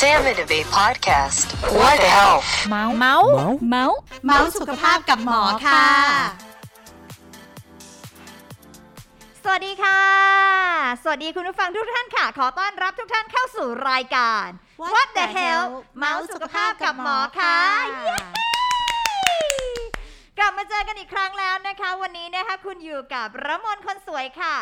Sam and Abe podcast. What the health? เมาส์เมาส์เมาส์เมาส์สุขภาพกับหมอค่ะ สวัสดีค่ะ สวัสดีคุณผู้ฟังทุกท่านค่ะ ขอต้อนรับทุกท่านเข้าสู่รายการ What the hell เมาส์สุขภาพกับหมอค่ะเย้กลับมาเจอกันอีกครั้งแล้วนะคะ วันนี้นะคะคุณอยู่กับระมนคนสวยค่ะ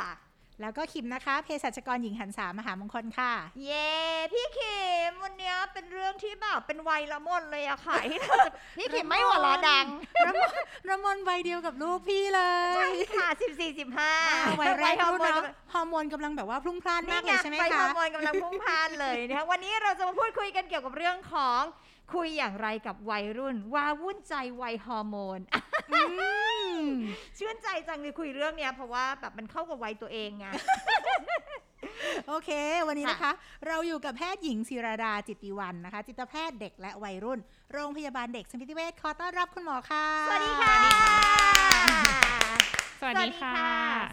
แล้วก็คิมนะคะเภสัชกรหญิงหันษามหามงคลค่ะ เย้พี่คิมวันนี้เป็นเรื่องที่แบบเป็นวัยละมนเลยอะค่ะที่เราจะพี่คิมไม่หัวเราะดังระมนระมนวัยเดียวกับลูกพี่เลยใช่ค่ะสิบสี่สิบห้าวัยแรกฮอรุ่ร์นโมนเนาะฮอร์โมนกำลังแบบว่าพรุ่งพล่านมากเลนี่ยไงใช่ไหมไปฮอคะร์โมนกำลังพุ่งพล่านเลยนะคะวันนี้เราจะมาพูดคุยกันเกี่ยวกับเรื่องของคุยอย่างไรกับวัยรุ่น ว่าวุ่นใจวัยฮอร์โมนอืม ชื่นใจจังเลยคุยเรื่องเนี้ยเพราะว่าแบบมันเข้ากับวัยตัวเองไงโอเค วันนี้นะคะ เราอยู่กับแพทย์หญิงศิราดาจิตติวันนะคะ จิตแพทย์เด็กและวัยรุ่น โรงพยาบาลเด็กสมิติเวชขอต้อนรับคุณหมอค่ะ สวัสดีค่ะ สวัสดีค่ะ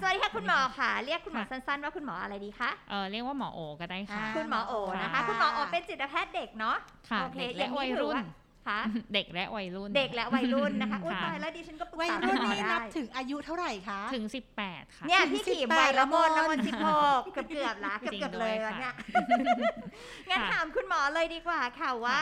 สวัสดีค่ะคุณหมอค่ะ เรียกคุณหมอค่ะสั้นๆ ว่าคุณหมออะไรดีคะเออเรียกว่าหมอโอก็ได้ค่ะ คุณหมอโอนะคะค่ะคุณหมอโอเป็นจิตแพทย์เด็กเนาะค่ะโอเคเด็กอและย่างนี้วัยถือรุ่นว่า ค่ะเด็กและวัยรุ่น เด็กและวัยรุ่นนะคะอุ้ยค่ะตายแล้วดิฉันก็ปรึกวัยษารุ่นคุณหมอนี่ได้นับถึงอายุเท่าไหร่คะ ถึง 18 ค่ะเนี่ยถึงพี่ขีม18วัยละมนละละมมนนสิบหกเกือบเกือบๆละเกือบจริงเกือบด้เลวยยค่ะเนี่ยงั้นค่ะถามคุณหมอเลยดีกว่าค่ะว่า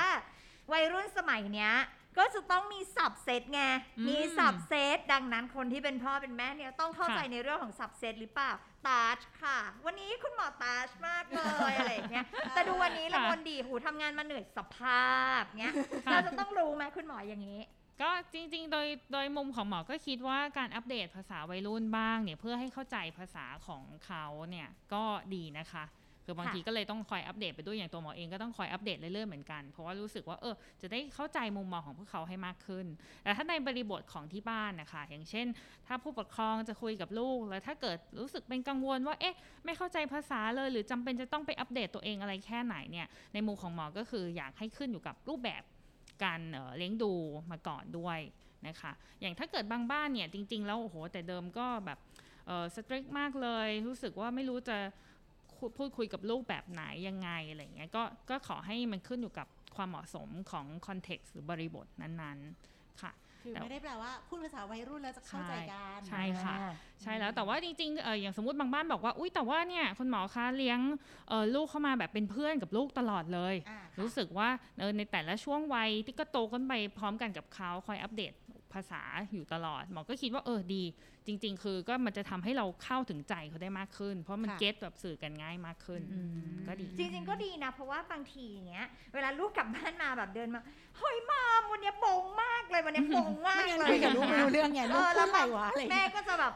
วัยรุ่นสมัยเนี้ย ก็จะต้องมีสับเซตไงอืมมีสับเซตดังนั้นคนที่เป็นพ่อเป็นแม่เนี่ยต้องเข้าใจค่ะในเรื่องของสับเซตหรือเปล่าตาชค่ะ วันนี้คุณหมอตาชมากเลยอะไรอย่างเงี้ยแต่ดูวันนี้ละมนดีหูทำงานมาเหนื่อยสภาพเงี้ยเราจะต้องรู้ไหมคุณหมออย่างนี้ก็จริงๆ โดยโดยมุมของหมอก็คิดว่าการอัปเดตภาษาวัยรุ่นบ้างเนี่ยเพื่อให้เข้าใจภาษาของเขาเนี่ยก็ดีนะคะ คือบางค่ะทีก็เลยต้องคอยอัปเดตไปด้วยอย่างตัวหมอเองก็ต้องคอยอัปเดตเรื่อยๆเหมือนกัน เพราะว่ารู้สึกว่าเออจะได้เข้าใจมุมมองของพวกเขาให้มากขึ้น แต่ถ้าในบริบทของที่บ้านนะคะ อย่างเช่น ถ้าผู้ปกครองจะคุยกับลูก แล้วถ้าเกิดรู้สึกเป็นกังวลว่าเอ๊ะไม่เข้าใจภาษาเลย หรือจำเป็นจะต้องไปอัปเดตตัวเองอะไรแค่ไหนเนี่ยในมุมของหมอก็คืออยากให้ขึ้นอยู่กับรูปแบบการเอ่อเลี้ยงดูมาก่อนด้วยนะคะ อย่างถ้าเกิดบางบ้านเนี่ยจริง ๆ แล้วโอ้โหแต่เดิมก็แบบเออสตริกมากเลย รู้สึกว่าไม่รู้จะคุ พูดคุยกับลูกแบบไหนยังไงอะไรเงี้ยก็ก็ขอให้มันขึ้นอยู่กับความเหมาะสมของคอนเท็กซ์หรือบริบทนั้นๆค่ะคือไม่ได้แปลว่าพูดภาษาวัยรุ่นแล้วจะเข้าใจกันใช่ค่ะ ใช่แล้วแต่ว่าจริงๆเอออย่างสมมติบางบ้านบอกว่าอุ้ยแต่ว่าเนี่ยคุณหมอคะเลี้ยงเออลูกเข้ามาแบบเป็นเพื่อนกับลูกตลอดเลยอ่าค่ะรู้สึกว่าเออในแต่ละช่วงวัยที่ก็โตขึ้นไปพร้อมกันกับเขาคอยอัปเดต ภาษาอยู่ตลอด หมอก็คิดว่าเออดี จริง ๆ คือก็มันจะทำให้เราเข้าถึงใจเขาได้มากขึ้น เพราะมันค่ะเก็ตแบบสื่อกันง่ายมากขึ้นอืมก็ดี จริง ๆ ก็ดีนะ เพราะว่าบางทีอย่างเงี้ย เวลาลูกกลับบ้านมาแบบเดินมาเฮ้ยมามวันเนี้ยโปงมากเลยวันเนี้ยโปงมากไม่งั้นเลยคุยกับลูกไม่รู้เรื่องไงลูกเออพูแล้ดวอะไรวะอะไรแม่ก็จะแบบ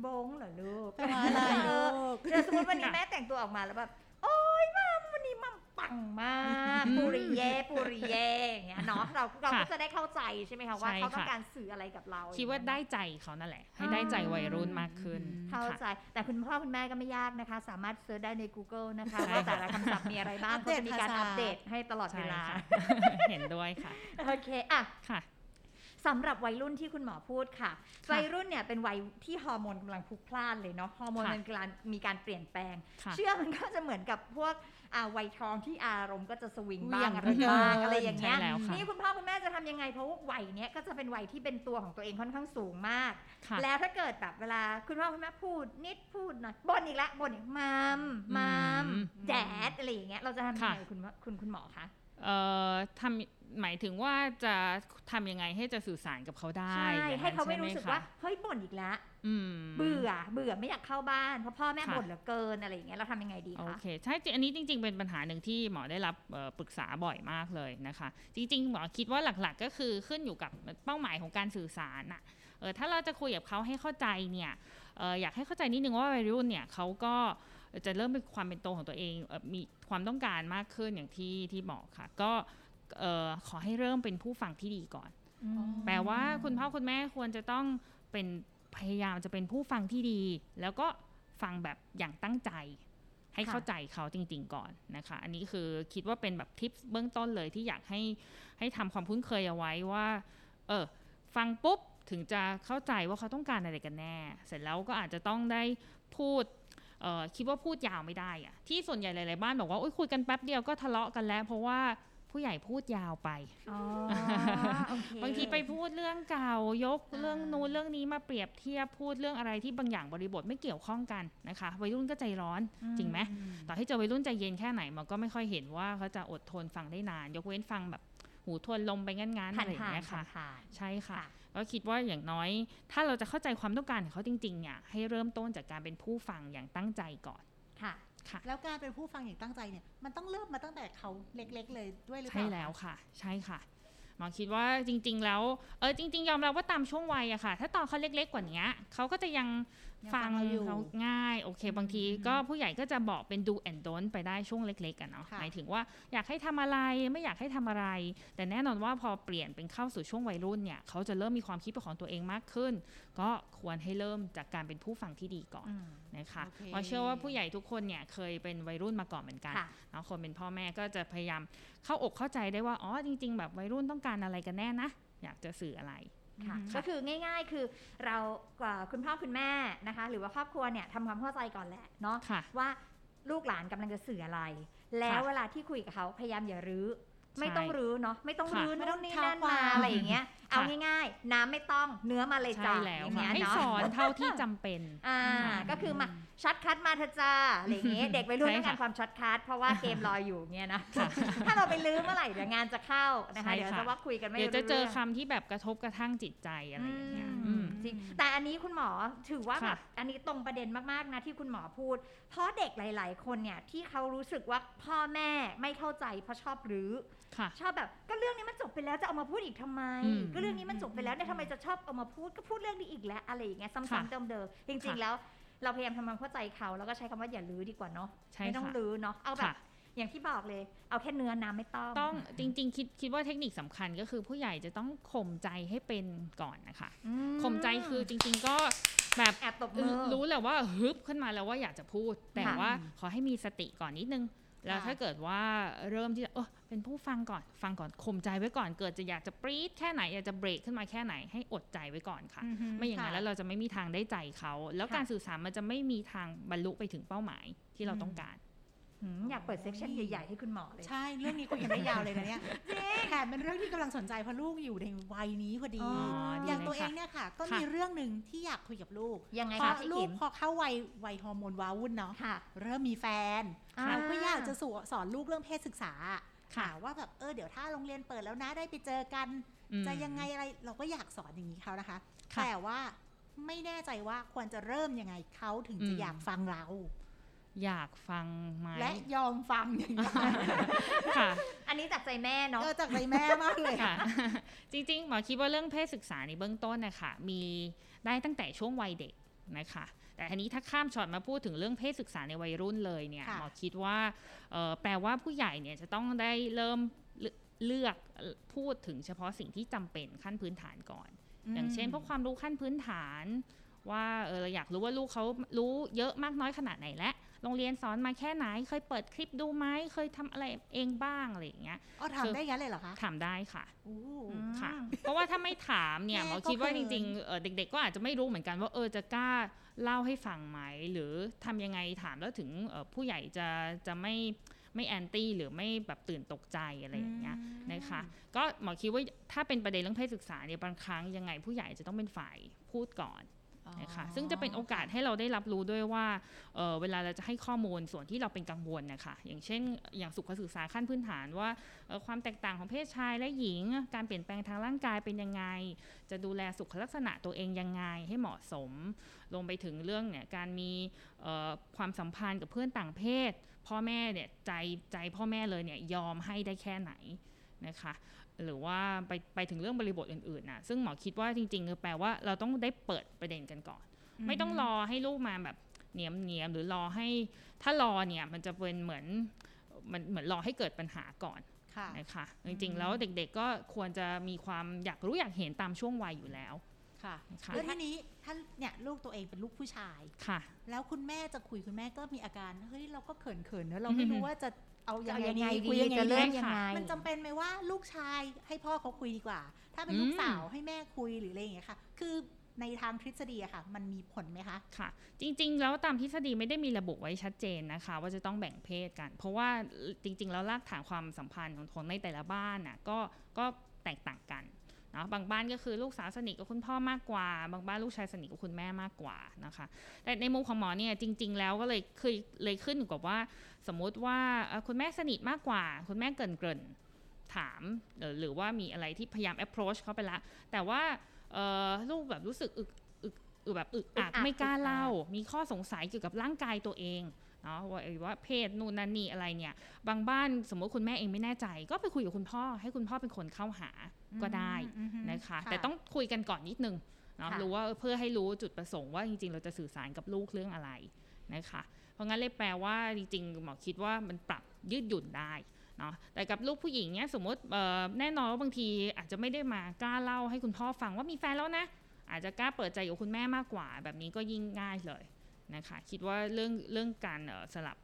โบงเหรอลูกแปลว่าอะไรเอลูอกเดี๋ยวสมมติวันนี้แม่แต่งตัวออกมาแล้วแบบ โอ๊ยมามวันนี้มัม ปังมากปุริเย่ปุริเย่อย่างเงี้ยเนาะเราเราก็ค่ะจะได้เข้าใจใช่ไหมคะว่าใช่เขาต้องค่ะการสื่ออะไรกับเรา คิดว่าได้ใจเขานั่นแหละ ให้ได้ใจวัยรุ่นมากขึ้น เข้าค่ะใจ แต่คุณพ่อคุณแม่ก็ไม่ยากนะคะ สามารถเซิร์ชได้ใน Google นะคะใช่ว่าแต่ละคำศัพท์มีอะไรบ้างอัปเขาเดตจะมีการภาษาอัปเดตให้ตลอดเวใช่ลาค่ะเห็นด้วยค่ะโอเคอะค่ะ สำหรับวัยรุ่นที่คุณหมอพูดค่ะค่ะ วัยรุ่นเนี่ยเป็นวัยที่ฮอร์โมนกำลังพลุกพล่านเลยเนาะ ฮอร์โมนค่ะมันกำลังมีการเปลี่ยนแปลงค่ะเชื่อมันก็จะเหมือนกับพวกอ่าวัยทองที่อารมณ์ก็จะสวิงเหวี่บ้ายงงอะไรบ้างเหลือเกินอะไรอย่างเงี้ยใช่แล้วค่ะนี่คุณพ่อคุณแม่จะทำยังไง เพราะว่าวัยเนี้ยก็จะเป็นวัยที่เป็นตัวของตัวเองค่อนข้างสูงมากค่ะแล้วถ้าเกิดแบบเวลาคุณพ่อคุณแม่พูดนิดพูดหน่อยบ่นอีกแล้วบ่นอีกมัมมัมอืมแดดอะไรอย่างเงี้ย เราจะทำยังไงค่ะคุณคุณคุณหมอคะเอ่อ ทำหมายถึงว่าจะทำยังไงให้จะสื่อสารกับเขาได้ใช่อย่งนั้นให้เขาไม่รู้สึกว่าใช่หคะเฮ้ยบ่นอีกแล้วอืมเบื่อเบื่อไม่อยากเข้าบ้านเพราะพ่อแม่ค่ะบ่นเหลือเกินอะไรอย่างเงี้ยเราทำยังไงดีโอคะเคใช่จริงอันนี้จริง ๆ เป็นปัญหาหนึ่งที่หมอได้รับเอ่อปรึกษาบ่อยมากเลยนะคะ จริง ๆ หมอคิดว่าหลักๆ ก็คือขึ้นอยู่กับเป้าหมายของการสื่อสารน่ะเออถ้าเราจะคุยกับเขาให้เข้าใจเนี่ยเอออยากให้เข้าใจนิดนึงว่าวัยรุ่นเนี่ยเขาก็ จะเริ่มเป็นความเป็นตัวของตัวเองเอ่อมีความต้องการมากขึ้นอย่างที่ที่บอกค่ะ ก็เอ่อขอให้เริ่มเป็นผู้ฟังที่ดีก่อน แปลว่าคุณพ่อคุณแม่ควรจะต้องเป็นพยายามจะเป็นผู้ฟังที่ดี แล้วก็ฟังแบบอย่างตั้งใจ ให้ค่ะเข้าใจเขาจริง ๆ ก่อนนะคะ อันนี้คือคิดว่าเป็นแบบทิปเบื้องต้นเลยที่อยากให้ให้ทำความคุ้นเคยเอาไว้ว่า เออฟังปุ๊บถึงจะเข้าใจว่าเขาต้องการอะไรกันแน่ เสร็จแล้วก็อาจจะต้องได้พูดเอ่อ คิดว่าพูดยาวไม่ได้อะที่ส่วนใหญ่หลาย ๆ บ้านบอกว่าโอ๊ยคุยกันแป๊บเดียวก็ทะเลาะกันแล้ว เพราะว่าผู้ใหญ่พูดยาวไปอ๋อโอเคบางทีไปพูดเรื่องเก่ายกอ่าเรื่องนู้นเรื่องนี้มาเปรียบเทียบพูดเรื่องอะไรที่บางอย่างบริบทไม่เกี่ยวข้องกันนะคะ วัยรุ่นก็ใจร้อนจริงไหมต่อให้เจอวัยรุ่นใจเย็นแค่ไหนมันก็ไม่ค่อยเห็นว่าเขาจะอดทนฟังได้นาน ยกเว้นฟังแบบหูทวนลมไปงั้นๆผ่าอะไรอย่างนเงี้ยๆค่ะผ่านใช่ค่ะค่ะ ก็คิดว่าอย่างน้อย ถ้าเราจะเข้าใจความต้องการของเขาจริงๆเนี่ยให้เริ่มต้นจากการเป็นผู้ฟังอย่างตั้งใจก่อนๆค่ะค่ะแล้วการเป็นผู้ฟังอย่างตั้งใจเนี่ยมันต้องเริ่มมาตั้งแต่เขาเล็ก ๆ เลยด้วยหรือเปใช่ล่าแล้วค่ะ ใช่ค่ะหมอคิดว่าจริง ๆ แล้วเออจริง ๆ ยอมรับว่าตามช่วงวัยอะค่ะ ถ้าตอนเขาเล็ก ๆ กว่านี้เขาก็จะยังยัง ฟังเราอยู่เขาง่าย โอเค บางทีอืมก็ผู้ใหญ่ก็จะบอกเป็น do and don't ไปได้ช่วงเล็กๆกันเนาะค่ะหมายถึงว่าอยากให้ทำอะไรไม่อยากให้ทำอะไร แต่แน่นอนว่าพอเปลี่ยนเป็นเข้าสู่ช่วงวัยรุ่นเนี่ยเขาจะเริ่มมีความคิดเป็นของตัวเองมากขึ้น ก็ควรให้เริ่มจากการเป็นผู้ฟังที่ดีก่อนอืมนะคะโอเคเพราะเชื่อว่าผู้ใหญ่ทุกคนเนี่ยเคยเป็นวัยรุ่นมาก่อนเหมือนกันค่ะเนาะคนเป็นพ่อแม่ก็จะพยายามเข้าอกเข้าใจได้ว่าอ๋อจริง ๆ แบบวัยรุ่นต้องการอะไรกันแน่นะอยากจะสื่ออะไร ค่ะอืมก็คือง่าย ๆ คือเรากว่าคุณพ่อคุณแม่นะคะ หรือว่าครอบครัวเนี่ยทำความเข้าใจก่อนแหละเนาะค่ะว่าลูกหลานกำลังจะสื่ออะไร แล้วเวลาที่คุยกับเขาพยายามอย่ารื้อ ไม่ต้องรื้อเนาะไม่ต้องค่ะรื้อไม่ต้องนู่นนี่เท้านั่นความมาอะไรอย่างเงี้ยเอาค่ะง่ายๆ น้ำไม่ต้องเนื้อมาเลยใช่จ้าแล้วอย่างค่ะเงี้ยให้เนาะสอนเท่าที่จำเป็นอ่าค่ะก็คือมาช็อตคัดมาเถอะจ้าอะไรอย่างเงี้ยเด็กวัยรุ่นใช่ต้องการค่ะความช็อตคัดเพราะว่าเกมรออยู่เงี้ยนะค่ะถ้าเราไปลื้อเมื่อไหร่เดี๋ยวงานจะเข้านะคะใช่เดี๋ยวค่ะจะว่าคุยกันไม่เดี๋ยวรู้จะเจอรื่องคำที่แบบกระทบกระทั่งจิตใจอะไรอย่างเงี้ยอือืมม จริง แต่อันนี้คุณหมอถือว่าค่ะแบบอันนี้ตรงประเด็นมากๆนะที่คุณหมอพูด เพราะเด็กหลาย ๆ คนเนี่ยที่เขารู้สึกว่าพ่อแม่ไม่เข้าใจเพราะชอบรื้อค่ะชอบแบบก็เรื่องนี้มันจบไปแล้วจะเอามาพูดอีกทำไมอืมก็เรื่องนี้มันจบไปแล้วเนี่ยทำไมจะชอบเอามาพูดก็พูดเรื่องนี้อีกแล้วอะไรอย่างเงี้ยค่ะซ้ำๆเดิมๆจริงค่ะๆแล้วเราพยายามทำความเข้าใจเขาแล้วก็ใช้คำว่าอย่าลื้อดีกว่าเนาะใช่ไม่ต้องค่ะลื้อเนาะเอาแบบค่ะ อย่างที่บอกเลย เอาแค่เนื้อน้ำไม่ต้อง ต้องจริง ๆ คิดคิดว่าเทคนิคสำคัญก็คือผู้ใหญ่จะต้องข่มใจให้เป็นก่อนนะคะอืข่มใจคือจริง ๆ ก็แบบแอบตบมือรู้แหละว่าฮึบขึ้นมาแล้วว่าอยากจะพูด แต่ค่ะว่าขอให้มีสติก่อนนิดนึง แล้วค่ะถ้าเกิดว่าเริ่มที่จะเออเป็นผู้ฟังก่อนฟังก่อนข่มใจไว้ก่อนเกิดจะอยากจะปรี๊ดแค่ไหนอยากจะเบรกขึ้นมาแค่ไหนให้อดใจไว้ก่อนค่ะอือฮึไม่อย่างนั้นค่ะแล้วเราจะไม่มีทางได้ใจเขา แล้วค่ะการสื่อสารมันจะไม่มีทางบรรลุไปถึงเป้าหมายที่เราต้องการหืม อยากเปิดเซสชันใหญ่ๆให้คุณหมอเลย ใช่ เรื่องนี้คุยกันได้ยาวเลยนะเนี่ยแถมเป็นเรื่องที่กำลังสนใจเพราะลูกอยู่ในวัยนี้พอดีอ๋อดีอย่างตัวเลยเอค่ะงเนี่ยค่ะ ก็ค่ะมีเรื่องหนึ่งที่อยากคุยกับลูกยังไงเพคะราะพี่ลูขิกมพอเข้าวัยวัยฮอร์โมนว้าวุ่นเนาะค่ะเริ่มมีแฟนอ่าเราก็อยากจะสอนสอนลูกเรื่องเพศศึกษาค่ะค่ะว่าแบบเออเดี๋ยวถ้าโรงเรียนเปิดแล้วนะได้ไปเจอกันอืมจะยังไงอะไรเราก็อยากสอนอย่างนี้เขานะคะค่ะแต่ว่าไม่แน่ใจว่าควรจะเริ่มยังไงเขาถึงจะอืมอยากฟังเรา อยากฟังไหมและยอมฟังอย่างนี้ค่ะ อันนี้จากใจแม่เนาะเออจากใจแม่มากเลยค่ะ จริงๆหมอคิดว่าเรื่องเพศศึกษาในเบื้องต้นนะคะมีได้ตั้งแต่ช่วงวัยเด็กนะคะ แต่อันนี้ถ้าข้ามช็อตมาพูดถึงเรื่องเพศศึกษาในวัยรุ่นเลยเนี่ยค่ะหมอคิดว่าเอ่อแปลว่าผู้ใหญ่เนี่ยจะต้องได้เริ่มเลืเลือกเอ่อพูดถึงเฉพาะสิ่งที่จำเป็นขั้นพื้นฐานก่อน อย่างเช่นพวกความรู้ขั้นพื้นฐาน ว่าเออเราอยากรู้ว่าลูกเขารู้เยอะมากน้อยขนาดไหนและ โรงเรียนสอนมาแค่ไหน เคยเปิดคลิปดูไหมเคยทำอะไรเองบ้างอะไรอย่างเงี้ยอ๋อถามได้งั้นเลยเหรอคะถามได้ค่ะโอ้อืมค่ะ เพราะว่าถ้าไม่ถามเนี่ยแม่หมอก็คิดว่าเขิจนริงๆเอ่อเด็ก ๆ ก็อาจจะไม่รู้เหมือนกันว่าเออจะกล้าเล่าให้ฟังไหมหรือทำยังไงถามแล้วถึงเอ่อผู้ใหญ่จะจะไม่ไม่แอนตี้หรือไม่แบบตื่นตกใจอะไรอย่างเงี้ยนะคะก็หมอคิดว่าถ้าเป็นประเด็นเรื่องเพศศึกษาเนี่ยบางครั้งยังไงผู้ใหญ่จะต้องเป็นฝ่ายพูดก่อน นะคะซึ่งจะเป็นโอกาสให้เราได้รับรู้ด้วยว่าเเวลาเราจะให้ข้อมูลส่วนที่เราเป็นกังวลนะคะอย่างเช่น อย่างสุขศึกษาขั้นพื้นฐานว่าความแตกต่างของเพศชายและหญิง การเปลี่ยนแปลงทางร่างกายเป็นยังไง จะดูแลสุขลักษณะตัวเองยังไงให้เหมาะสม ลงไปถึงเรื่องเนี่ยการมีความสัมพันธ์กับเพื่อนต่างเพศ พ่อแม่เนี่ยใจใจพ่อแม่เลยเนี่ยยอมให้ได้แค่ไหนนะคะ หรือว่าไปไปถึงเรื่องบริบทอื่นๆนะซึ่งหมอคิดว่าจริงๆคือแปลว่าเราต้องได้เปิดประเด็นกันก่อน ไม่ต้องรอให้ลูกมาแบบเนียมเนียมๆหรือรอให้ถ้ารอเนี่ยมันจะเป็นเหมือนมันเหมือนรอให้เกิดปัญหาก่อนค่ะนะคะจริงๆ แล้วเด็กๆก็ควรจะมีความอยากรู้อยากเห็นตามช่วงวัยอยู่แล้วค่ะนะคะแล้วทีนี้ถ้าเนี่ยลูกตัวเองเป็นลูกผู้ชายค่ะ แล้วคุณแม่จะคุยคุณแม่ก็มีอาการเฮ้ยเราก็เขินเขินๆเนอะเราไม่รู้ว่าจะ เอาจะยังเอาไงยังไงดีคุยดียังไงจะเริ่มดียังไงมันจำเป็นไหมว่าลูกชายให้พ่อเขาคุยดีกว่า ถ้าเป็นลูกอืมสาวให้แม่คุยหรืออะไรอย่างเงี้ยค่ะ คือในทางทฤษฎีอะค่ะ มันมีผลไหมคะค่ะ จริง ๆ แล้วตามทฤษฎีไม่ได้มีระบุไว้ชัดเจนนะคะ ว่าจะต้องแบ่งเพศกัน เพราะว่าจริง ๆ แล้วรากฐานความสัมพันธ์ของคนในแต่ละบ้านน่ะก็ก็แตกต่างกันเนาะบางบ้านก็คือลูกสาวสนิทกับคุณพ่อมากกว่า บางบ้านลูกชายสนิทกับคุณแม่มากกว่านะคะ แต่ในมุมของหมอเนี่ยจริง ๆ แล้วก็เลยเคยเลยขึ้นอยู่กับว่า สมมุติว่าเอ่อคุณแม่สนิทมากกว่า คุณแม่เกรินเกรินๆถามเอ่อหรือว่ามีอะไรที่พยายาม approach เขาไปละ แต่ว่าเอ่อลูกแบบรู้สึกอึกอึกอึกแบบอึกอักอึกอักไม่กล้าอึกอักเล่า มีข้อสงสัยเกี่ยวกับร่างกายตัวเองเนาะว่าว่าเพศนู่นนั่นนี่อะไรเนี่ย บางบ้านสมมติคุณแม่เองไม่แน่ใจ ก็ไปคุยกับคุณพ่อให้คุณพ่อเป็นคนเข้าหา ก็ได้อืมอืมนะคะค่ะแต่ต้องคุยกันก่อนนิดนึงเนาะค่ะรู้ว่าเพื่อให้รู้จุดประสงค์ว่าจริง ๆ เราจะสื่อสารกับลูกเรื่องอะไรนะคะ เพราะงั้นเลยแปลว่าจริงๆหมอคิดว่ามันปรับยืดหยุ่นได้เนาะแต่กับลูกผู้หญิงเนี่ยสมมติเอ่อแน่นอนว่าบางทีอาจจะไม่ได้มากล้าเล่าให้คุณพ่อฟังว่ามีแฟนแล้วนะ อาจจะกล้าเปิดใจกับคุณแม่มากกว่า แบบนี้ก็ยิ่งง่ายเลยนะคะคิดว่าเรื่องเรื่องการเอ่อสลับ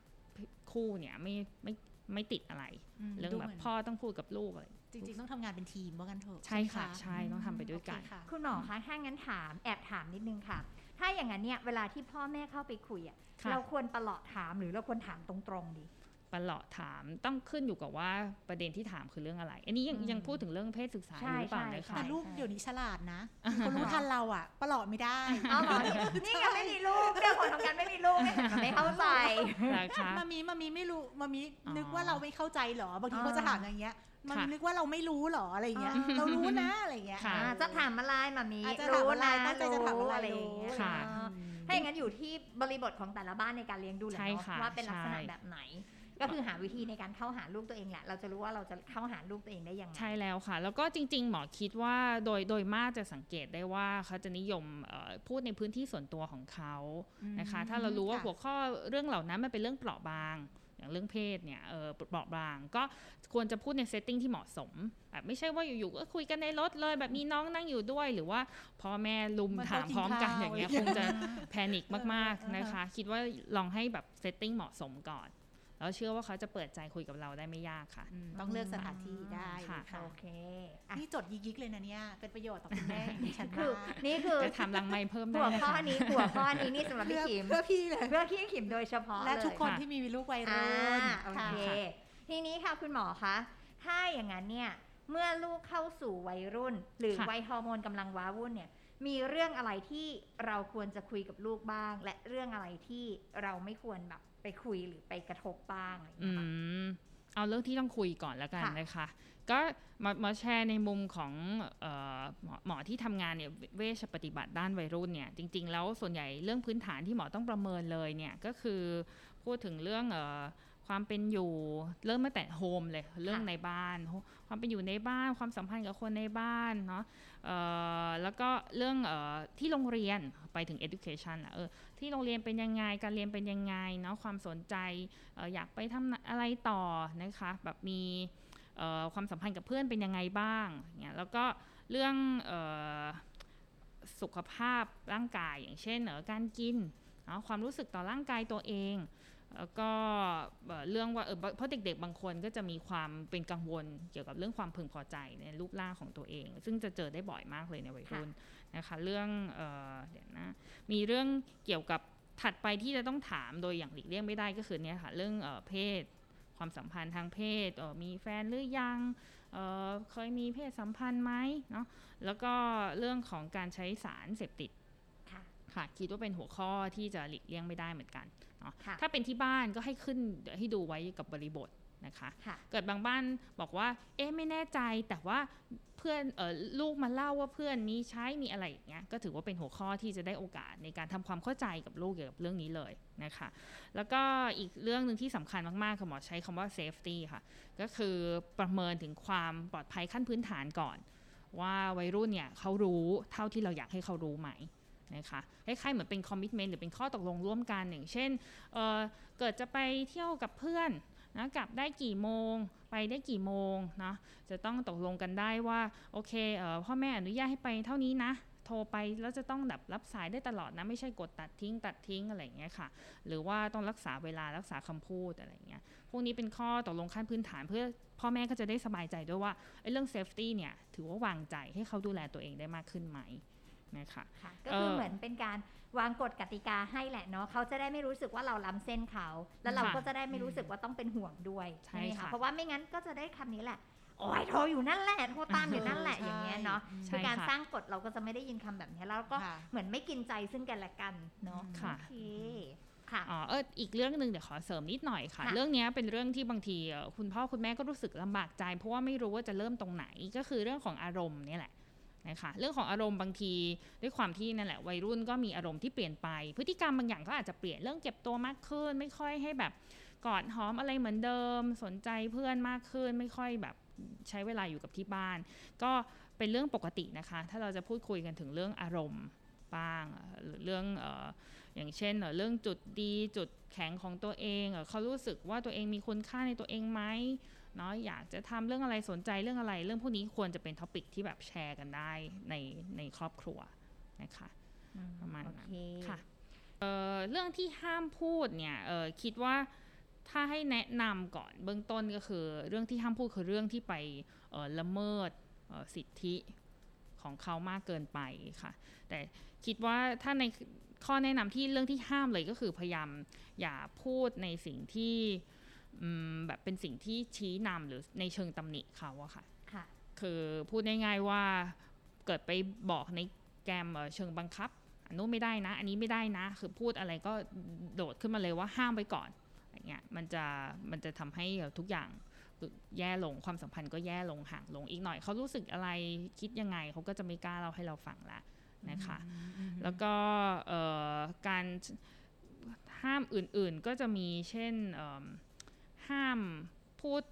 คู่เนี่ยไม่ไม่ไม่ติดอะไรมเรื่องดูแบหบมืนพ่อต้องพูดกับลูกอะไร จริงๆ ต้องทำงานเป็นทีมว่ากันเถอะใช่ค่ะไหมใช่ต้องทำไปด้วยกันโอเคค่ะคุณหมอคะถ้างั้นถามแอบถามนิดนึงค่ะ ถ้าอย่างนั้นเนี่ยเวลาที่พ่อแม่เข้าไปคุยอะค่ะเราควรประหลอดถามหรือเราควรถามตรงๆดีประหลอดถามต้องขึ้นอยู่กับว่าประเด็นที่ถามคือเรื่องอะไร อันนี้ยังอืมยังพูดถึงเรื่องเพศศึกษาอใช่ยู่หรือเปล่าใช่นะใช่คะแต่ลูกเดี๋ยวนี้ฉลาดนะเขารู้ทันเราอะประหลอดไม่ได้เอาเหรอนี่นี่ยังไม่มีลูกเรื่องของทำงานไม่มีลูกเนี่ยมันไม่เข้าใจนะคะมามีมามีไม่รู้มามีอ๋อนึกว่าเราไม่เข้าใจเหรอบางทีอ่าเขาจะถามอย่างเงี้ย มามีค่ะนึกว่าเราไม่รู้เหรออะไรอย่างเงี้ยอ่าเรารู้นะอะไรอย่างเงี้ยค่ะอ่าจะถามอะไรมามีอาจจะถามรู้อะไรนะตั้งใจจะถามอะไรรู้อย่างเงี้ยค่ะอ่าถ้าอย่างนั้นอยู่ที่บริบทของแต่ละบ้านในการเลี้ยงดูแหละใช่เนาะค่ะว่าเป็นลักษณะใช่แบบไหนก็คือหาวิธีในการเข้าหาลูกตัวเองแหละ เราจะรู้ว่าเราจะเข้าหาลูกตัวเองได้ยังไง ใช่แล้วค่ะ แล้วก็จริง ๆ หมอคิดว่าโดยโดยมากจะสังเกตได้ว่าเขาจะนิยมเอ่อพูดในพื้นที่ส่วนตัวของเขานะคะ ถ้าเรารู้ว่าค่ะหัวข้อเรื่องเหล่านั้นมันเป็นเรื่องเปราะบาง อย่างเรื่องเพศเนี่ยเออเปราะบาง ก็ควรจะพูดในเซตติ้งที่เหมาะสมแบบไม่ใช่ว่าอยู่ๆก็คุยกันในรถเลย แบบมีน้องนั่งอยู่ด้วย หรือว่าพ่อแม่ลุมเหมือนถามโต๊ะกินพร้อมกันข้าวอย่างเงี้ยอะไรคอย่างงเงี้ยจะแพนิคมากๆนะคะ คิดว่าลองให้แบบเซตติ้งเหมาะสมก่อน แล้วเชื่อว่าเขาจะเปิดใจคุยกับเราได้ไม่ยากค่ะอืมต้องเลือกสถานที่ได้ค่ะค่ะโอเคอะนี่จดยิกๆเลยนะเนี่ยเป็นประโยชน์ต่อคุณแม่ดิฉันคือมากนี่คือจะทำลังไม่เพิ่มได้หัวนะข้อคะนี้หัวข้อนี้นี่สำหรับเพื่พี่อขิมเพื่อพี่เลยเพื่อพี่ขิมโดยเฉพาะและเลยทุกคนค่ะที่มีลูกวัยอ่ารุ่นโอค่ะเคทีนี้ค่ะคุณหมอคะถ้าอย่างนั้นเนี่ยเมื่อลูกเข้าสู่วัยรุ่น หรือค่ะวัยฮอร์โมนกำลังว้าวุ่นเนี่ยมีเรื่องอะไรที่เราควรจะคุยกับลูกบ้าง และเรื่องอะไรที่เราไม่ควรแบบ ไปคุยหรือไปกระทบบ้างอะไรอย่างอืเงี้ยค่ะมเอาเรื่องที่ต้องคุยก่อนแล้วกันค่ะนะคะ ก็มามาแชร์ในมุมของเออหมอหมอที่ทำงานเนี่ยเวชปฏิบัติด้านวัยรุ่นเนี่ยจริง ๆ แล้วส่วนใหญ่เรื่องพื้นฐานที่หมอต้องประเมินเลยเนี่ยก็คือพูดถึงเรื่องเออความเป็นอยู่เริ่มตั้งแต่โฮมเลยเรื่องในบ้าน ความเป็นอยู่ในบ้านความสัมพันธ์กับคนในบ้านเนาะเอ่อ แล้วก็เรื่องอที่โรงเรียนไปถึง education ละเออที่โรงเรียนเป็นยังไงการเรียนเป็นยังไงเนาะความสนใจอออยากไปทำอะไรต่อนะคะแบบมีความสัมพันธ์กับเพื่อนเป็นยังไงบ้างเนี่ยแล้วก็เรื่องออสุขภาพร่างกายอย่างเช่นเออการกินเนาะความรู้สึกต่อร่างกายตัวเอง แล้วก็เอ่อเรื่องว่าเออเพราะเด็ก ๆ บางคนก็จะมีความเป็นกังวลเกี่ยวกับเรื่องความพึงพอใจในรูปร่างของตัวเอง ซึ่งจะเจอได้บ่อยมากเลยในวัยรุ่นนะคะ เรื่องเออเดี๋ยวนะมีเรื่องเกี่ยวกับถัดไปที่จะต้องถามโดยอย่างหลีกเลี่ยงไม่ได้ก็คือเนี่ยค่ะ เรื่องเออเพศความสัมพันธ์ทางเพศเออมีแฟนหรือยังเออเคยมีเพศสัมพันธ์ไหมเนาะแล้วก็เรื่องของการใช้สารเสพติดค่ะค่ะคิดว่าเป็นหัวข้อที่จะหลีกเลี่ยงไม่ได้เหมือนกันเนาะค่ะถ้าเป็นที่บ้านก็ให้ขึ้นให้ดูไว้กับบริบทนะคะค่ะเกิดบางบ้านบอกว่า เอ๊ะไม่แน่ใจแต่ว่าเพื่อนเออลูกมาเล่าว่าเพื่อนมีใช้มีอะไรอย่างเงี้ยก็ถือว่าเป็นหัวข้อที่จะได้โอกาสในการทำความเข้าใจกับลูกเกี่ยวกับเรื่องนี้เลยนะคะ แล้วก็อีกเรื่องหนึ่งที่สำคัญมากๆคือหมอใช้คำว่า safety ค่ะ ก็คือประเมินถึงความปลอดภัยขั้นพื้นฐานก่อน ว่าวัยรุ่นเนี่ยเขารู้เท่าที่เราอยากให้เขารู้ไหม นะคะคล้ายๆเหมือนเป็นคอมมิชเมนต์หรือเป็นข้อตกลงร่วมกันอย่างเช่นเเกิดจะไปเที่ยวกับเพื่อนนะกลับได้กี่โมง ไปได้กี่โมงนะจะต้องตกลงกันได้ว่าโอเคเออพ่อแม่อนุญาตให้ไปเท่านี้นะโทรไปแล้วจะต้องแบบรับสายได้ตลอดนะ ไม่ใช่กดตัดทิ้งตัดทิ้งอะไรอย่างเงี้ยค่ะ หรือว่าต้องรักษาเวลารักษาคำพูดอะไรอย่างเงี้ยพวกนี้เป็นข้อตกลงขั้นพื้นฐานเพื่อพ่อแม่ก็จะได้สบายใจด้วยว่าเรื่อง safety เนี่ยถือว่าวางใจให้เขาดูแลตัวเองได้มากขึ้นไหม นะคะค่ะก็คือเออเหมือนเป็นการวางกฎกติกาให้แหละเนาะเขาจะได้ไม่รู้สึกว่าเราล้ำเส้นเขา แล้วเราค่ะก็จะได้ไม่รู้สึกว่าต้องเป็นห่วงด้วยใช่ไหมค่ะเพราะว่าไม่งั้นก็จะได้คำนี้แหละโอ้ยโทรอยู่นั่นแหละโทรตามอยู่นั่นแหละเอออย่างเงี้ยใช่เนาะใช่คือการค่ะสร้างกฎเราก็จะไม่ได้ยินคำแบบนี้แล้วก็ค่ะเหมือนไม่กินใจซึ่งกันและกันเนาะค่ะโอเคค่ะอ๋อเอออีกเรื่องหนึ่งเดี๋ยวขอเสริมนิดหน่อยค่ะค่ะเรื่องเนี้ยเป็นเรื่องที่บางทีเอ่อคุณพ่อคุณแม่ก็รู้สึกลำบากใจ เพราะว่าไม่รู้ว่าจะเริ่มตรงไหนก็คือเรื่องของอารมณ์เนี่ยแหละ นะคะเรื่องของอารมณ์บางทีด้วยความที่นั่นแหละวัยรุ่นก็มีอารมณ์ที่เปลี่ยนไป พฤติกรรมบางอย่างก็อาจจะเปลี่ยนเรื่องเก็บตัวมากขึ้น ไม่ค่อยให้แบบกอดหอมอะไรเหมือนเดิม สนใจเพื่อนมากขึ้น ไม่ค่อยแบบใช้เวลาอยู่กับที่บ้าน ก็เป็นเรื่องปกตินะคะ ถ้าเราจะพูดคุยกันถึงเรื่องอารมณ์บ้างหรือเรื่องออย่างเช่นเรื่องจุดดีจุดแข็งของตัวเองเขารู้สึกว่าตัวเองมีคุณค่าในตัวเองไหม เนาะอยากจะทำเรื่องอะไรสนใจเรื่องอะไร เรื่องพวกนี้ควรจะเป็นท็อปิกที่แบบแชร์กันได้ในในครอบครัวนะคะประมาณโอนั้นเคค่ะเอ่อเรื่องที่ห้ามพูดเนี่ยเอ่อคิดว่าถ้าให้แนะนำก่อนเบื้องต้นก็คือ เรื่องที่ห้ามพูดคือเรื่องที่ไปเอ่อละเมิดเอ่อสิทธิของเขามากเกินไปค่ะ แต่คิดว่าถ้าในข้อแนะนำที่เรื่องที่ห้ามเลยก็คือพยายามอย่าพูดในสิ่งที่อืม แบบเป็นสิ่งที่ชี้นำหรือในเชิงตำหนิเขาอะค่ะค่ะ คือพูดง่ายๆว่าเกิดไปบอกในแกมเอ่อเชิงบังคับอันนู้นไม่ได้นะ อันนี้ไม่ได้นะ คือพูดอะไรก็โดดขึ้นมาเลยว่าห้ามไว้ก่อนอย่างเงี้ยมันจะมันจะทำให้ทุกอย่างแย่ลงความสัมพันธ์ก็แย่ลงห่างลงอีกหน่อยเขารู้สึกอะไรคิดยังไงเขาก็จะไม่กล้าเล่าให้เราฟังละนะคะ แล้วก็เอ่อการห้ามอื่นๆก็จะมีเช่นเอิ่ม ห้ามพูด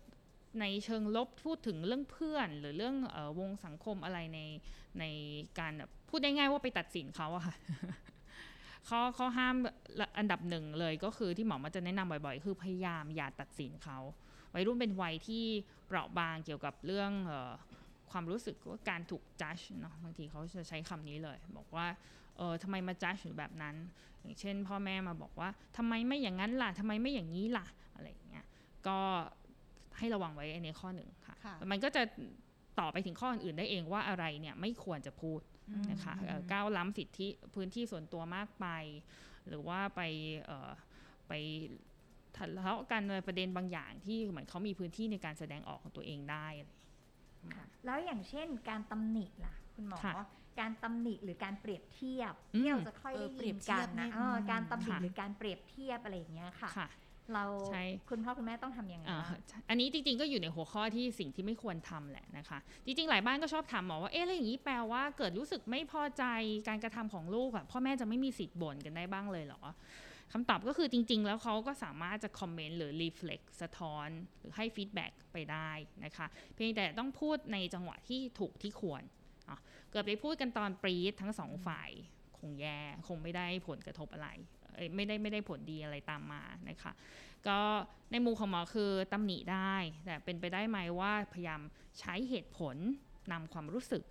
ในเชิงลบพูดถึงเรื่องเพื่อน หรือเรื่องออวงสังคมอะไรในในการแบบพูดได้ง่ายว่าไปตัดสินเขาอะค่ะขาเขาห้ามอันดับหนึ่งเลยก็คือที่หมอมันจะแนะนำบ่อยๆ คือพยายามอย่าตัดสินเขาวัยรุ่นเป็นวัยที่เปราะบางเกี่ยวกับเรื่องออความรู้สึกว่าการถูกจัดเนาะบางทีเขาจะใช้คำนี้เลย บอกว่าเออทำไมมาจัดแบบนั้น อย่างเช่น พ่อแม่มาบอกว่าทำไมไม่อย่างนั้นล่ะทำไมไม่อย่างนี้ล่ะอะไรอย่างเงี้ย ก็ให้ระวังไว้ในข้อหนึ่งค่ะค่ะมันก็จะต่อไปถึงข้ออื่นๆได้เองว่าอะไรเนี่ยไม่ควรจะพูดนะคะเอ่อก้าวล้ำสิทธิพื้นที่ส่วนตัวมากไป หรือว่าไปเอ่อไปทะเลาะกันในประเด็นบางอย่างที่เหมือนเขามีพื้นที่ในการแสดงออกของตัวเองได้อะไรอย่างเงี้ยแล้วอย่างเช่นการตำหนิล่ะ คุณหมอค่ะการตำหนิหรือการเปรียบเทียบอืมที่เราจะค่อยเอได้อเปรียิยนบเทีกัยนบนะนี่เออการตำหนิค่ะหรือการเปรียบเทียบอะไรอย่างเงี้ยค่ะค่ะ เราใช่คุณพ่อคุณแม่ต้องทำยังไงอ่าบ้างอันนี้จริงๆก็อยู่ในหัวข้อที่สิ่งที่ไม่ควรทำแหละนะคะ จริงๆ หลายบ้านก็ชอบถามหมอว่าเอ๊ะแล้วอย่างนี้แปลว่าเกิดรู้สึกไม่พอใจการกระทำของลูกอะพ่อแม่จะไม่มีสิทธิ์บ่นกันได้บ้างเลยเหรอคำตอบก็คือจริง ๆ แล้วเขาก็สามารถจะ comment หรือ reflect สะท้อน หรือให้ feedback ไปได้นะคะ เพียงแต่ต้องพูดในจังหวะที่ถูกที่ควรอะเกิดไปพูดกันตอนปรี๊ดทั้งสองฝ่ายคงแย่คงไม่ได้ผลกระทบอะไรเอ้ย ไม่ได้ไม่ได้ผลดีอะไรตามมานะคะก็ในมุมของหมอคือตำหนิได้ แต่เป็นไปได้ไหมว่าพยายามใช้เหตุผลนำความรู้สึก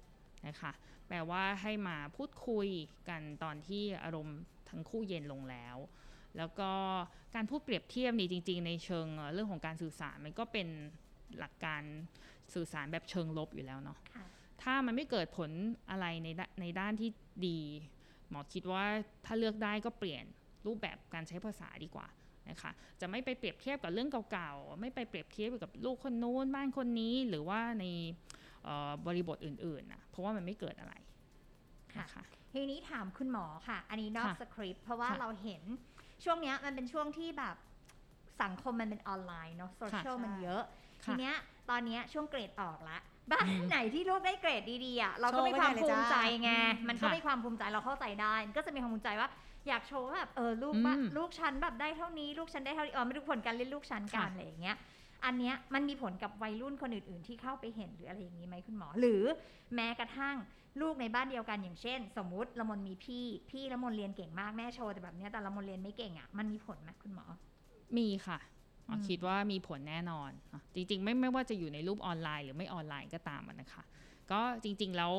นะคะแปลว่าให้มาพูดคุยกันตอนที่อารมณ์ทั้งคู่เย็นลงแล้ว แล้วก็การพูดเปรียบเทียบนี่จริง ๆ ในเชิงเอ่อเรื่องของการสื่อสารมันก็เป็นหลักการสื่อสารแบบเชิงลบอยู่แล้วเนาะค่ะถ้ามันไม่เกิดผลอะไรในด้านในด้านที่ดี หมอคิดว่าถ้าเลือกได้ก็เปลี่ยน รูปแบบการใช้ภาษาดีกว่านะคะจะไม่ไปเปรียบเทียบกับเรื่องเก่าๆ ไม่ไปเปรียบเทียบกับลูกคนนู้นบ้านคนนี้หรือว่าในเอ่อบริบทอื่นๆนะเพราะว่ามันไม่เกิดอะไรค่ะนะคะทีนี้ถามคุณหมอค่ะ อันนี้นอกค่ะสคริปต์เพราะว่าค่ะเราเห็นช่วงเนี้ยมันเป็นช่วงที่แบบสังคมมันเป็นออนไลน์เนาะโซเชียลค่ะมันเยอะ ทีค่ะเนี้ยตอนเนี้ยช่วงเกรดออกละบ้านไหนที่ลูกได้เกรดดีๆอะเราก็โชว์มีความไว้ได้เลยภูมิใจจ้าไงมันก็ค่ะมีความภูมิใจเราเข้าใจได้มันก็จะมีความภูมิใจว่า อยากโชว์ว่าแบบเออลูกว่าอืมลูกฉันแบบได้เท่านี้ลูกฉันได้เท่านี้เออไม่รู้ผลการเล่นลูกฉันกันค่ะอะไรอย่างเงี้ยอันเนี้ยมันมีผลกับวัยรุ่นคนอื่นๆ ที่เข้าไปเห็นหรืออะไรอย่างนี้ไหมคุณหมอ หรือแม้กระทั่งลูกในบ้านเดียวกันอย่างเช่น สมมุติละมนมีพี่ พี่ละมนเรียนเก่งมากแม่โชว์แต่แบบเนี้ยแต่ละมนเรียนไม่เก่งอะ่ะมันมีผลไหมคุณหมอ มีค่ะอ๋ออมคิดว่ามีผลแน่นอนอะจริงๆ ไม่ไม่ว่าจะอยู่ในรูปออนไลน์หรือไม่ออนไลน์ก็ตามอะนะคะ ก็จริงๆแล้ว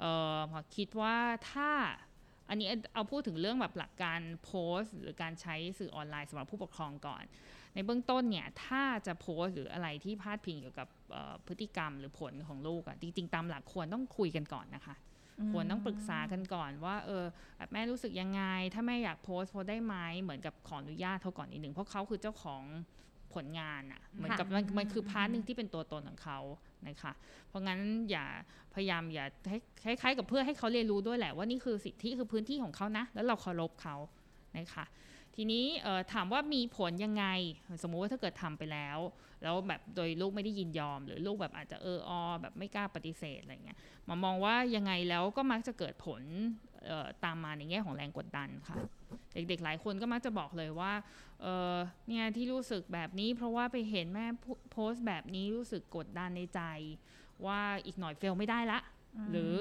เอ่อหมอคิดว่าถ้า อันนี้เอาพูดถึงเรื่องแบบหลักการโพสต์ หรือการใช้สื่อออนไลน์สำหรับผู้ปกครองก่อน ในเบื้องต้นเนี่ยถ้าจะโพสต์หรืออะไรที่พาดพิงเกี่ยวกับเอ่อพฤติกรรมหรือผลของลูกอะจริง ๆ ตามหลักควรต้องคุยกันก่อนนะคะมควรต้องปรึกษากันก่อนว่าเออแบบแม่รู้สึกยังไง ถ้าแม่อยากโพสต์โพสต์ได้ไหมเหมือนกับขออนุญาตเขาก่อนนิดหนึ่งเพราะเขาคือเจ้าของ ผลงานอะ่ะเหมือนกับมันมันคือ part หนึ่งที่เป็นตัวตนของเขานะคะเพราะงั้นอย่าพยายามอย่าให้คล้ายๆกับเพื่อให้เขาเรียนรู้ด้วยแหละว่านี่คือสิทธิคือพื้นที่ของเขานะ แล้วเราเคารพเขานะคะทีนี้เอ่อถามว่ามีผลยังไง สมมุติว่าถ้าเกิดทำไปแล้ว แล้วแบบโดยลูกไม่ได้ยินยอม หรือลูกแบบอาจจะเออออแบบไม่กล้าปฏิเสธอะไรเงี้ยมามองว่ายังไงแล้วก็มักจะเกิดผลเอ่อ ตามมาในแง่ของแรงกดดันค่ะ เด็กๆ หลายคนก็มักจะบอกเลยว่าเออเนี่ยที่รู้สึกแบบนี้ เพราะว่าไปเห็นแม่โพสต์แบบนี้รู้สึกกดดันในใจ ว่าอีกหน่อยเฟลไม่ได้ละหรือ